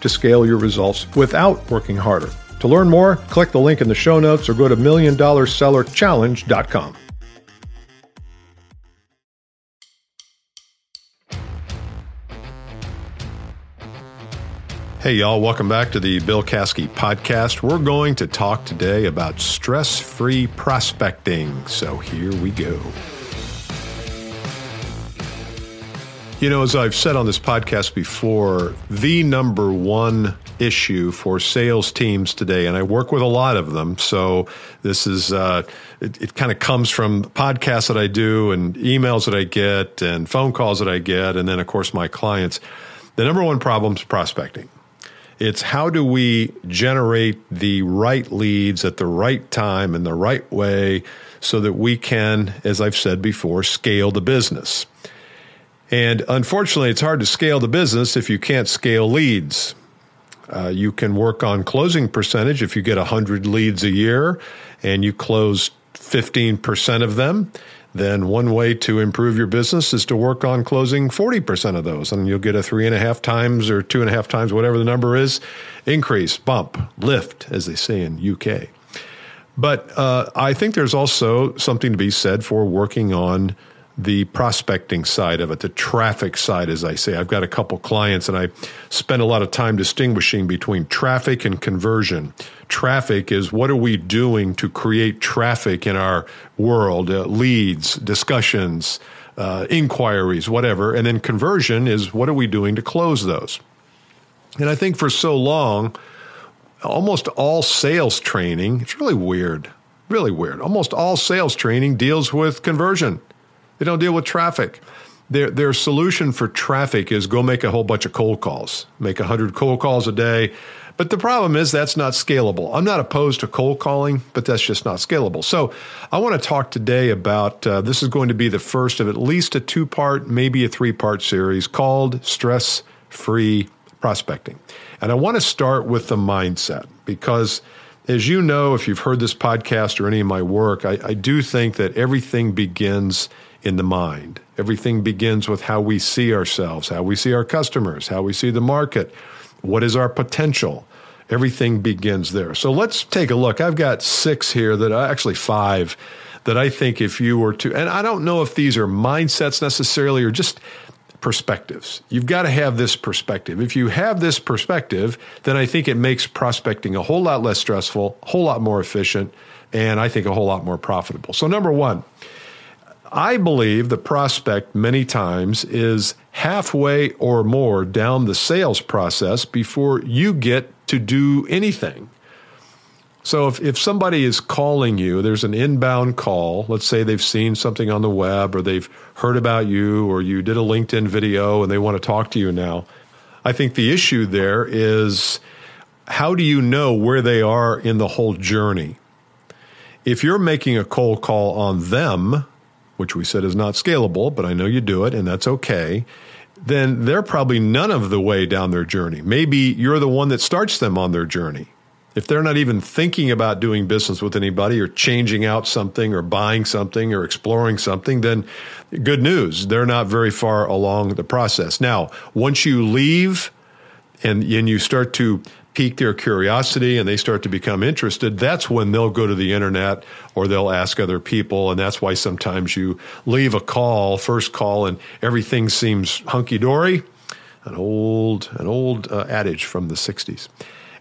to scale your results without working harder. To learn more, click the link in the show notes or go to milliondollarsellerchallenge.com. Hey, y'all, welcome back to the Bill Caskey podcast. We're going to talk today about stress free prospecting. So here we go. You know, as I've said on this podcast before, the number one issue for sales teams today, and I work with a lot of them. So this is, uh, it, it kind of comes from podcasts that I do and emails that I get and phone calls that I get. And then, of course, my clients. The number one problem is prospecting. It's how do we generate the right leads at the right time in the right way so that we can, as I've said before, scale the business. And unfortunately, it's hard to scale the business if you can't scale leads. Uh, you can work on closing percentage if you get 100 leads a year and you close 15% of them. Then one way to improve your business is to work on closing 40% of those, and you'll get a three and a half times or two and a half times, whatever the number is, increase, bump, lift, as they say in UK. But uh, I think there's also something to be said for working on the prospecting side of it, the traffic side, as I say. I've got a couple clients and I spend a lot of time distinguishing between traffic and conversion. Traffic is what are we doing to create traffic in our world, uh, leads, discussions, uh, inquiries, whatever. And then conversion is what are we doing to close those? And I think for so long, almost all sales training, it's really weird, really weird. Almost all sales training deals with conversion they don't deal with traffic. Their, their solution for traffic is go make a whole bunch of cold calls, make 100 cold calls a day. But the problem is that's not scalable. I'm not opposed to cold calling, but that's just not scalable. So I want to talk today about uh, this is going to be the first of at least a two part, maybe a three part series called Stress Free Prospecting. And I want to start with the mindset because as you know, if you've heard this podcast or any of my work, I, I do think that everything begins in the mind. Everything begins with how we see ourselves, how we see our customers, how we see the market, what is our potential. Everything begins there. So let's take a look. I've got six here that are actually five that I think if you were to, and I don't know if these are mindsets necessarily or just perspectives. You've got to have this perspective. If you have this perspective, then I think it makes prospecting a whole lot less stressful, a whole lot more efficient, and I think a whole lot more profitable. So, number one, I believe the prospect many times is halfway or more down the sales process before you get to do anything. So if, if somebody is calling you, there's an inbound call, let's say they've seen something on the web or they've heard about you or you did a LinkedIn video and they want to talk to you now. I think the issue there is how do you know where they are in the whole journey? If you're making a cold call on them, which we said is not scalable, but I know you do it and that's okay, then they're probably none of the way down their journey. Maybe you're the one that starts them on their journey. If they're not even thinking about doing business with anybody or changing out something or buying something or exploring something, then good news. They're not very far along the process. Now, once you leave and, and you start to pique their curiosity and they start to become interested, that's when they'll go to the internet or they'll ask other people. And that's why sometimes you leave a call, first call, and everything seems hunky dory. An old, an old uh, adage from the 60s.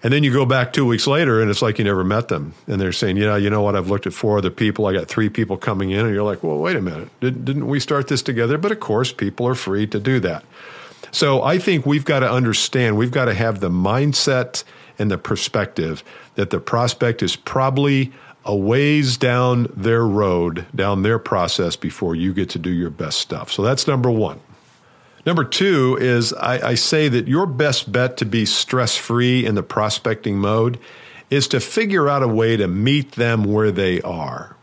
And then you go back two weeks later and it's like you never met them. And they're saying, yeah, you know what? I've looked at four other people. I got three people coming in. And you're like, well, wait a minute. Did, didn't we start this together? But of course, people are free to do that. So I think we've got to understand, we've got to have the mindset and the perspective that the prospect is probably a ways down their road, down their process before you get to do your best stuff. So that's number one. Number two is I, I say that your best bet to be stress free in the prospecting mode is to figure out a way to meet them where they are.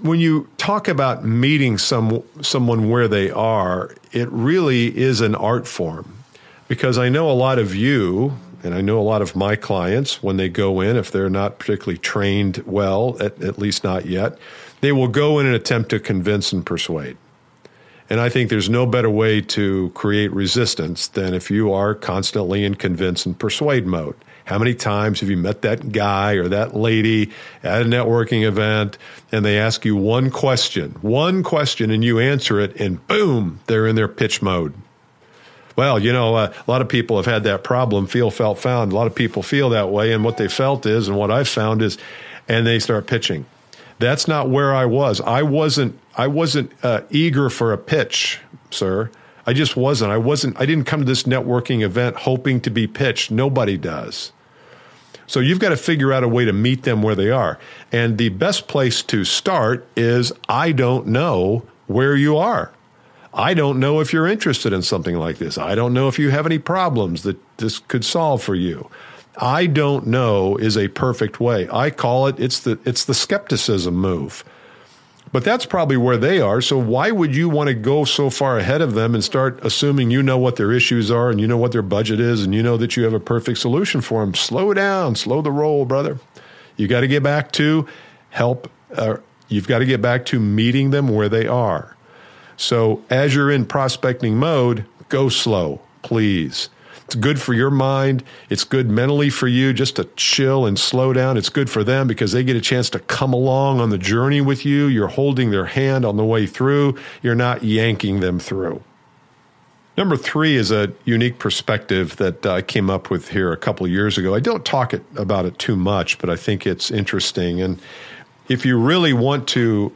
When you talk about meeting some someone where they are, it really is an art form because I know a lot of you and I know a lot of my clients when they go in if they're not particularly trained well at, at least not yet, they will go in and attempt to convince and persuade. And I think there's no better way to create resistance than if you are constantly in convince and persuade mode. How many times have you met that guy or that lady at a networking event and they ask you one question, one question, and you answer it, and boom, they're in their pitch mode. Well, you know, uh, a lot of people have had that problem, feel, felt, found. A lot of people feel that way. And what they felt is, and what I've found is, and they start pitching. That's not where I was. I wasn't. I wasn't uh, eager for a pitch, sir. I just wasn't. I wasn't. I didn't come to this networking event hoping to be pitched. Nobody does. So you've got to figure out a way to meet them where they are. And the best place to start is I don't know where you are. I don't know if you're interested in something like this. I don't know if you have any problems that this could solve for you. I don't know is a perfect way. I call it it's the it's the skepticism move. But that's probably where they are. So why would you want to go so far ahead of them and start assuming you know what their issues are and you know what their budget is and you know that you have a perfect solution for them? Slow down, slow the roll, brother. You got to get back to help. Uh, you've got to get back to meeting them where they are. So as you're in prospecting mode, go slow, please. It's good for your mind. It's good mentally for you just to chill and slow down. It's good for them because they get a chance to come along on the journey with you. You're holding their hand on the way through, you're not yanking them through. Number three is a unique perspective that uh, I came up with here a couple years ago. I don't talk it, about it too much, but I think it's interesting. And if you really want to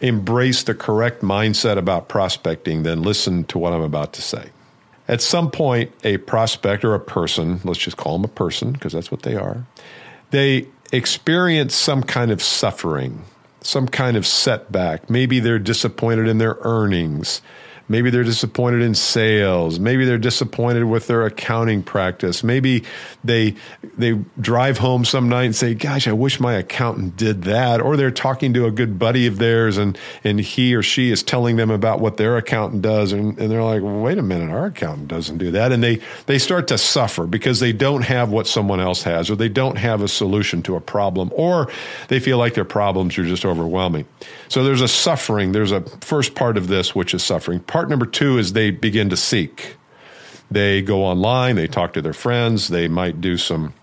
embrace the correct mindset about prospecting, then listen to what I'm about to say. At some point, a prospect or a person, let's just call them a person because that's what they are, they experience some kind of suffering, some kind of setback. Maybe they're disappointed in their earnings. Maybe they're disappointed in sales. Maybe they're disappointed with their accounting practice. Maybe they they drive home some night and say, "Gosh, I wish my accountant did that." Or they're talking to a good buddy of theirs and and he or she is telling them about what their accountant does and, and they're like, "Wait a minute, our accountant doesn't do that." And they they start to suffer because they don't have what someone else has or they don't have a solution to a problem or they feel like their problems are just overwhelming. So there's a suffering, there's a first part of this which is suffering Part number two is they begin to seek. They go online, they talk to their friends, they might do some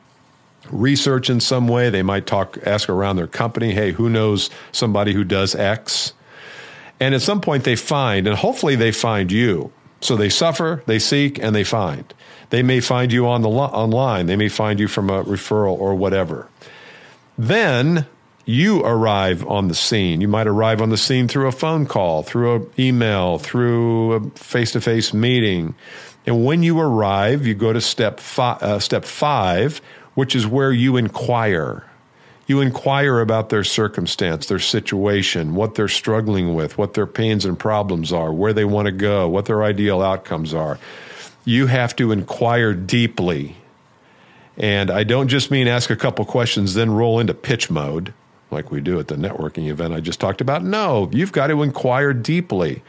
research in some way. They might talk, ask around their company, hey, who knows somebody who does X? And at some point they find, and hopefully they find you. So they suffer, they seek, and they find. They may find you on the online. They may find you from a referral or whatever. Then you arrive on the scene. You might arrive on the scene through a phone call, through an email, through a face to face meeting. And when you arrive, you go to step five, uh, step five, which is where you inquire. You inquire about their circumstance, their situation, what they're struggling with, what their pains and problems are, where they want to go, what their ideal outcomes are. You have to inquire deeply. And I don't just mean ask a couple questions, then roll into pitch mode like we do at the networking event I just talked about. No, you've got to inquire deeply.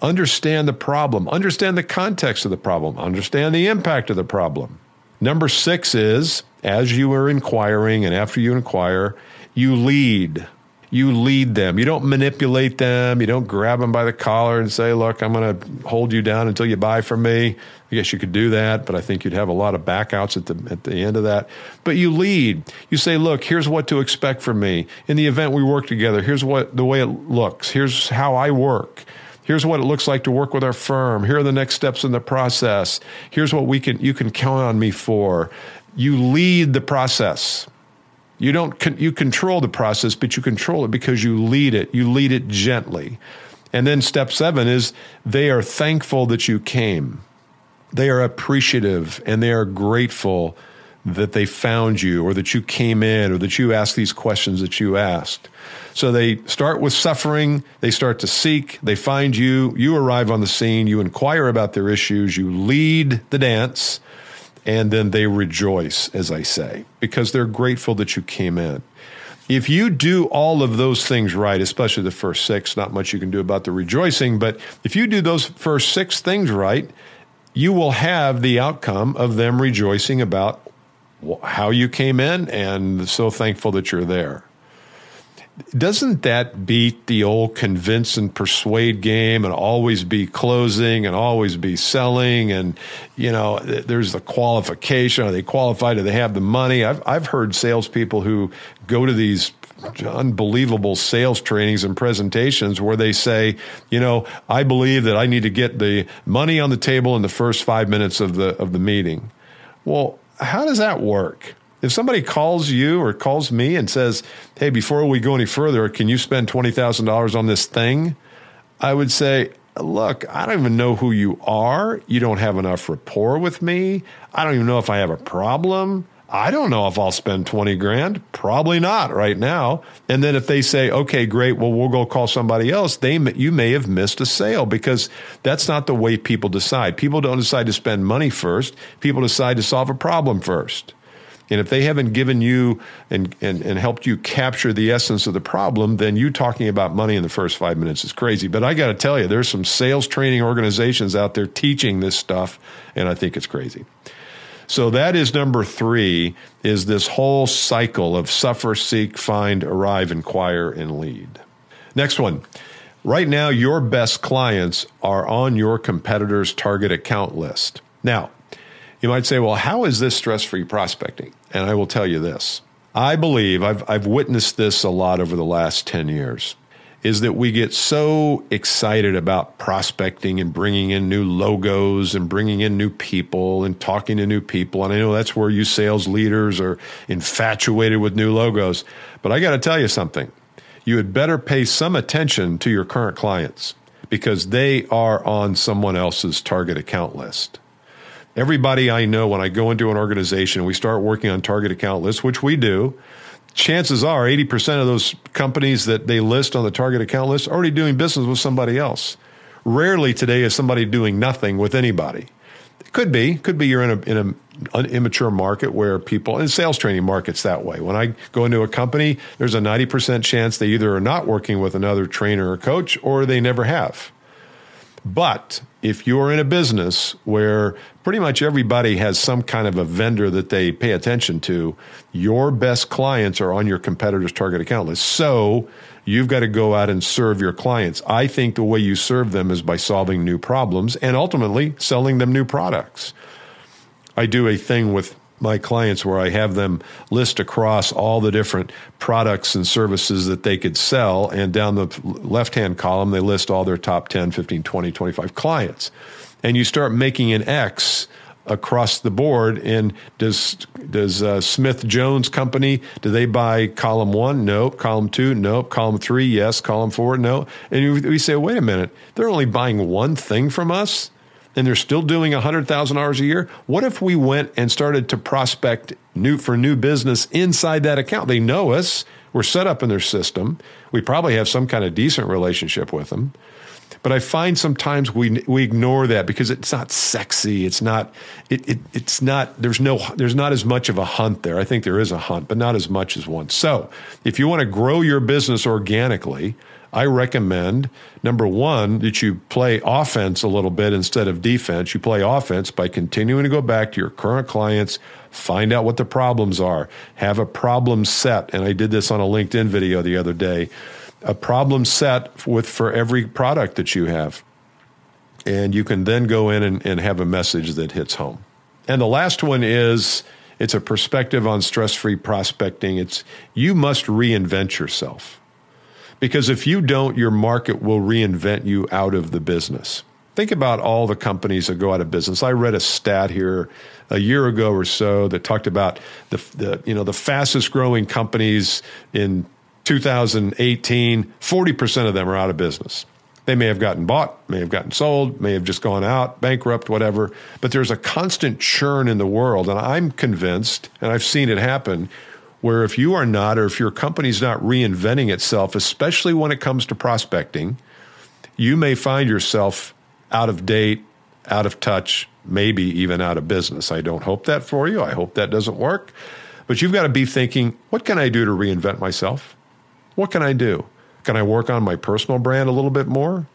Understand the problem, understand the context of the problem, understand the impact of the problem. Number six is as you are inquiring and after you inquire, you lead you lead them. You don't manipulate them. You don't grab them by the collar and say, look, I'm going to hold you down until you buy from me. I guess you could do that, but I think you'd have a lot of backouts at the, at the end of that. But you lead. You say, look, here's what to expect from me. In the event we work together, here's what the way it looks. Here's how I work. Here's what it looks like to work with our firm. Here are the next steps in the process. Here's what we can you can count on me for. You lead the process. You don't you control the process, but you control it because you lead it. You lead it gently. And then step 7 is they are thankful that you came. They are appreciative and they are grateful that they found you or that you came in or that you asked these questions that you asked. So they start with suffering, they start to seek, they find you, you arrive on the scene, you inquire about their issues, you lead the dance, and then they rejoice, as I say, because they're grateful that you came in. If you do all of those things right, especially the first six, not much you can do about the rejoicing, but if you do those first six things right, you will have the outcome of them rejoicing about how you came in and so thankful that you're there. Doesn't that beat the old convince and persuade game and always be closing and always be selling? And, you know, there's the qualification. Are they qualified? Do they have the money? I've, I've heard salespeople who go to these unbelievable sales trainings and presentations where they say, you know, I believe that I need to get the money on the table in the first five minutes of the of the meeting. Well, how does that work? If somebody calls you or calls me and says, "Hey, before we go any further, can you spend twenty thousand dollars on this thing?" I would say, "Look, I don't even know who you are. You don't have enough rapport with me. I don't even know if I have a problem. I don't know if I'll spend 20 grand. Probably not right now. And then if they say, okay, great, well, we'll go call somebody else, they, you may have missed a sale because that's not the way people decide. People don't decide to spend money first. People decide to solve a problem first. And if they haven't given you and, and, and helped you capture the essence of the problem, then you talking about money in the first five minutes is crazy. But I got to tell you, there's some sales training organizations out there teaching this stuff, and I think it's crazy. So that is number three, is this whole cycle of suffer, seek, find, arrive, inquire, and lead. Next one. Right now, your best clients are on your competitor's target account list. Now, you might say, well, how is this stress free prospecting? And I will tell you this. I believe I've, I've witnessed this a lot over the last 10 years is that we get so excited about prospecting and bringing in new logos and bringing in new people and talking to new people. And I know that's where you sales leaders are infatuated with new logos. But I got to tell you something. You had better pay some attention to your current clients because they are on someone else's target account list. Everybody I know, when I go into an organization, we start working on target account lists, which we do chances are 80% of those companies that they list on the target account list are already doing business with somebody else. Rarely today is somebody doing nothing with anybody. It could be, could be you're in a in a, an immature market where people in sales training markets that way. When I go into a company, there's a 90% chance they either are not working with another trainer or coach or they never have. But if you're in a business where pretty much everybody has some kind of a vendor that they pay attention to, your best clients are on your competitor's target account list. So you've got to go out and serve your clients. I think the way you serve them is by solving new problems and ultimately selling them new products. I do a thing with my clients where I have them list across all the different products and services that they could sell. And down the left hand column, they list all their top 10, 15, 20, 25 clients. And you start making an X across the board. And does does uh, Smith Jones Company do they buy column one? Nope. Column two? Nope. Column three? Yes. Column four? No. And we say, wait a minute, they're only buying one thing from us and they're still doing $100,000 a year, what if we went and started to prospect new for new business inside that account? They know us. We're set up in their system. We probably have some kind of decent relationship with them. But I find sometimes we we ignore that because it's not sexy. It's not it, it it's not there's no there's not as much of a hunt there. I think there is a hunt, but not as much as one. So, if you want to grow your business organically, I recommend number one that you play offense a little bit instead of defense. You play offense by continuing to go back to your current clients, find out what the problems are, have a problem set. And I did this on a LinkedIn video the other day. A problem set with for every product that you have. And you can then go in and, and have a message that hits home. And the last one is it's a perspective on stress free prospecting. It's you must reinvent yourself. Because if you don't, your market will reinvent you out of the business. Think about all the companies that go out of business. I read a stat here a year ago or so that talked about the, the you know the fastest growing companies in 2018, 40% of them are out of business. They may have gotten bought, may have gotten sold, may have just gone out, bankrupt, whatever. But there's a constant churn in the world. And I'm convinced, and I've seen it happen, where if you are not, or if your company's not reinventing itself, especially when it comes to prospecting, you may find yourself out of date, out of touch, maybe even out of business. I don't hope that for you. I hope that doesn't work. But you've got to be thinking, what can I do to reinvent myself? What can I do? Can I work on my personal brand a little bit more?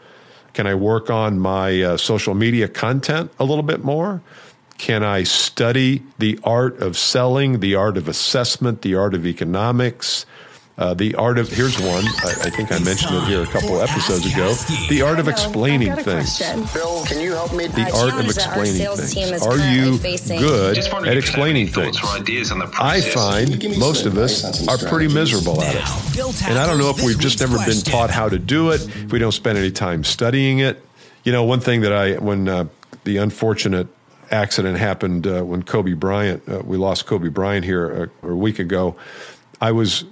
Can I work on my uh, social media content a little bit more? Can I study the art of selling, the art of assessment, the art of economics, uh, the art of here's one. I, I, think I mentioned it here a couple episodes ago. The art of explaining things. Bill, can you help me? The art of explaining things. Are you good at explaining things? I find most of us are pretty miserable at it, and I don't know if we've just never been taught how to do it. If we don't spend any time studying it, you know, one thing that I when uh, the unfortunate accident happened uh, when Kobe Bryant, uh, we lost Kobe Bryant here a, a week ago. I was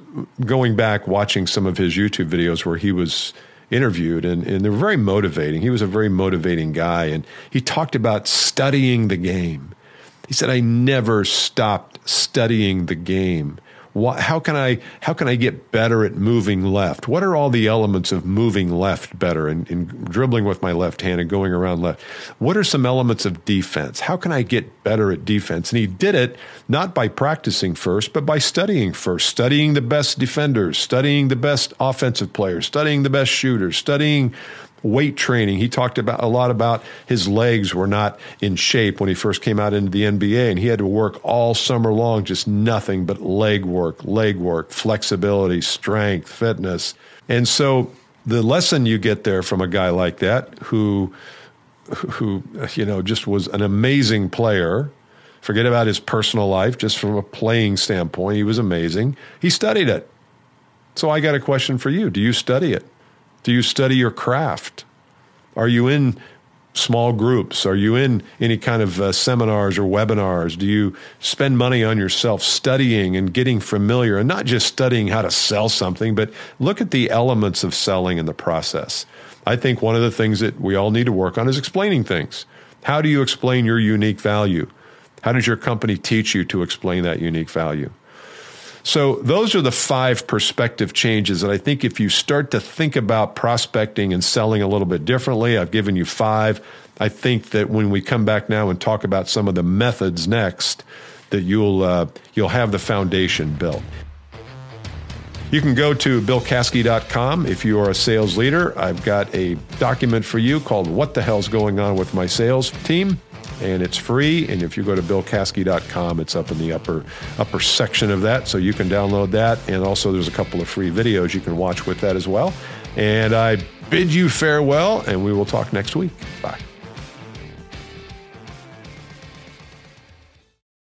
going back watching some of his YouTube videos where he was interviewed, and, and they're very motivating. He was a very motivating guy, and he talked about studying the game. He said, I never stopped studying the game how can I how can I get better at moving left? What are all the elements of moving left better and, and dribbling with my left hand and going around left? What are some elements of defense? How can I get better at defense? And he did it not by practicing first, but by studying first, studying the best defenders, studying the best offensive players, studying the best shooters, studying weight training. He talked about a lot about his legs were not in shape when he first came out into the NBA, and he had to work all summer long, just nothing but leg work, leg work, flexibility, strength, fitness. And so the lesson you get there from a guy like that who who you know just was an amazing player forget about his personal life just from a playing standpoint he was amazing he studied it so i got a question for you do you study it do you study your craft? Are you in small groups? Are you in any kind of uh, seminars or webinars? Do you spend money on yourself studying and getting familiar and not just studying how to sell something, but look at the elements of selling in the process? I think one of the things that we all need to work on is explaining things. How do you explain your unique value? How does your company teach you to explain that unique value? So those are the five perspective changes. And I think if you start to think about prospecting and selling a little bit differently, I've given you five. I think that when we come back now and talk about some of the methods next, that you'll uh, you'll have the foundation built. You can go to billcaskey.com if you are a sales leader. I've got a document for you called What the Hell's Going On with My Sales Team and it's free. And if you go to billcaskey.com, it's up in the upper upper section of that, so you can download that. And also, there's a couple of free videos you can watch with that as well. And I bid you farewell, and we will talk next week. Bye.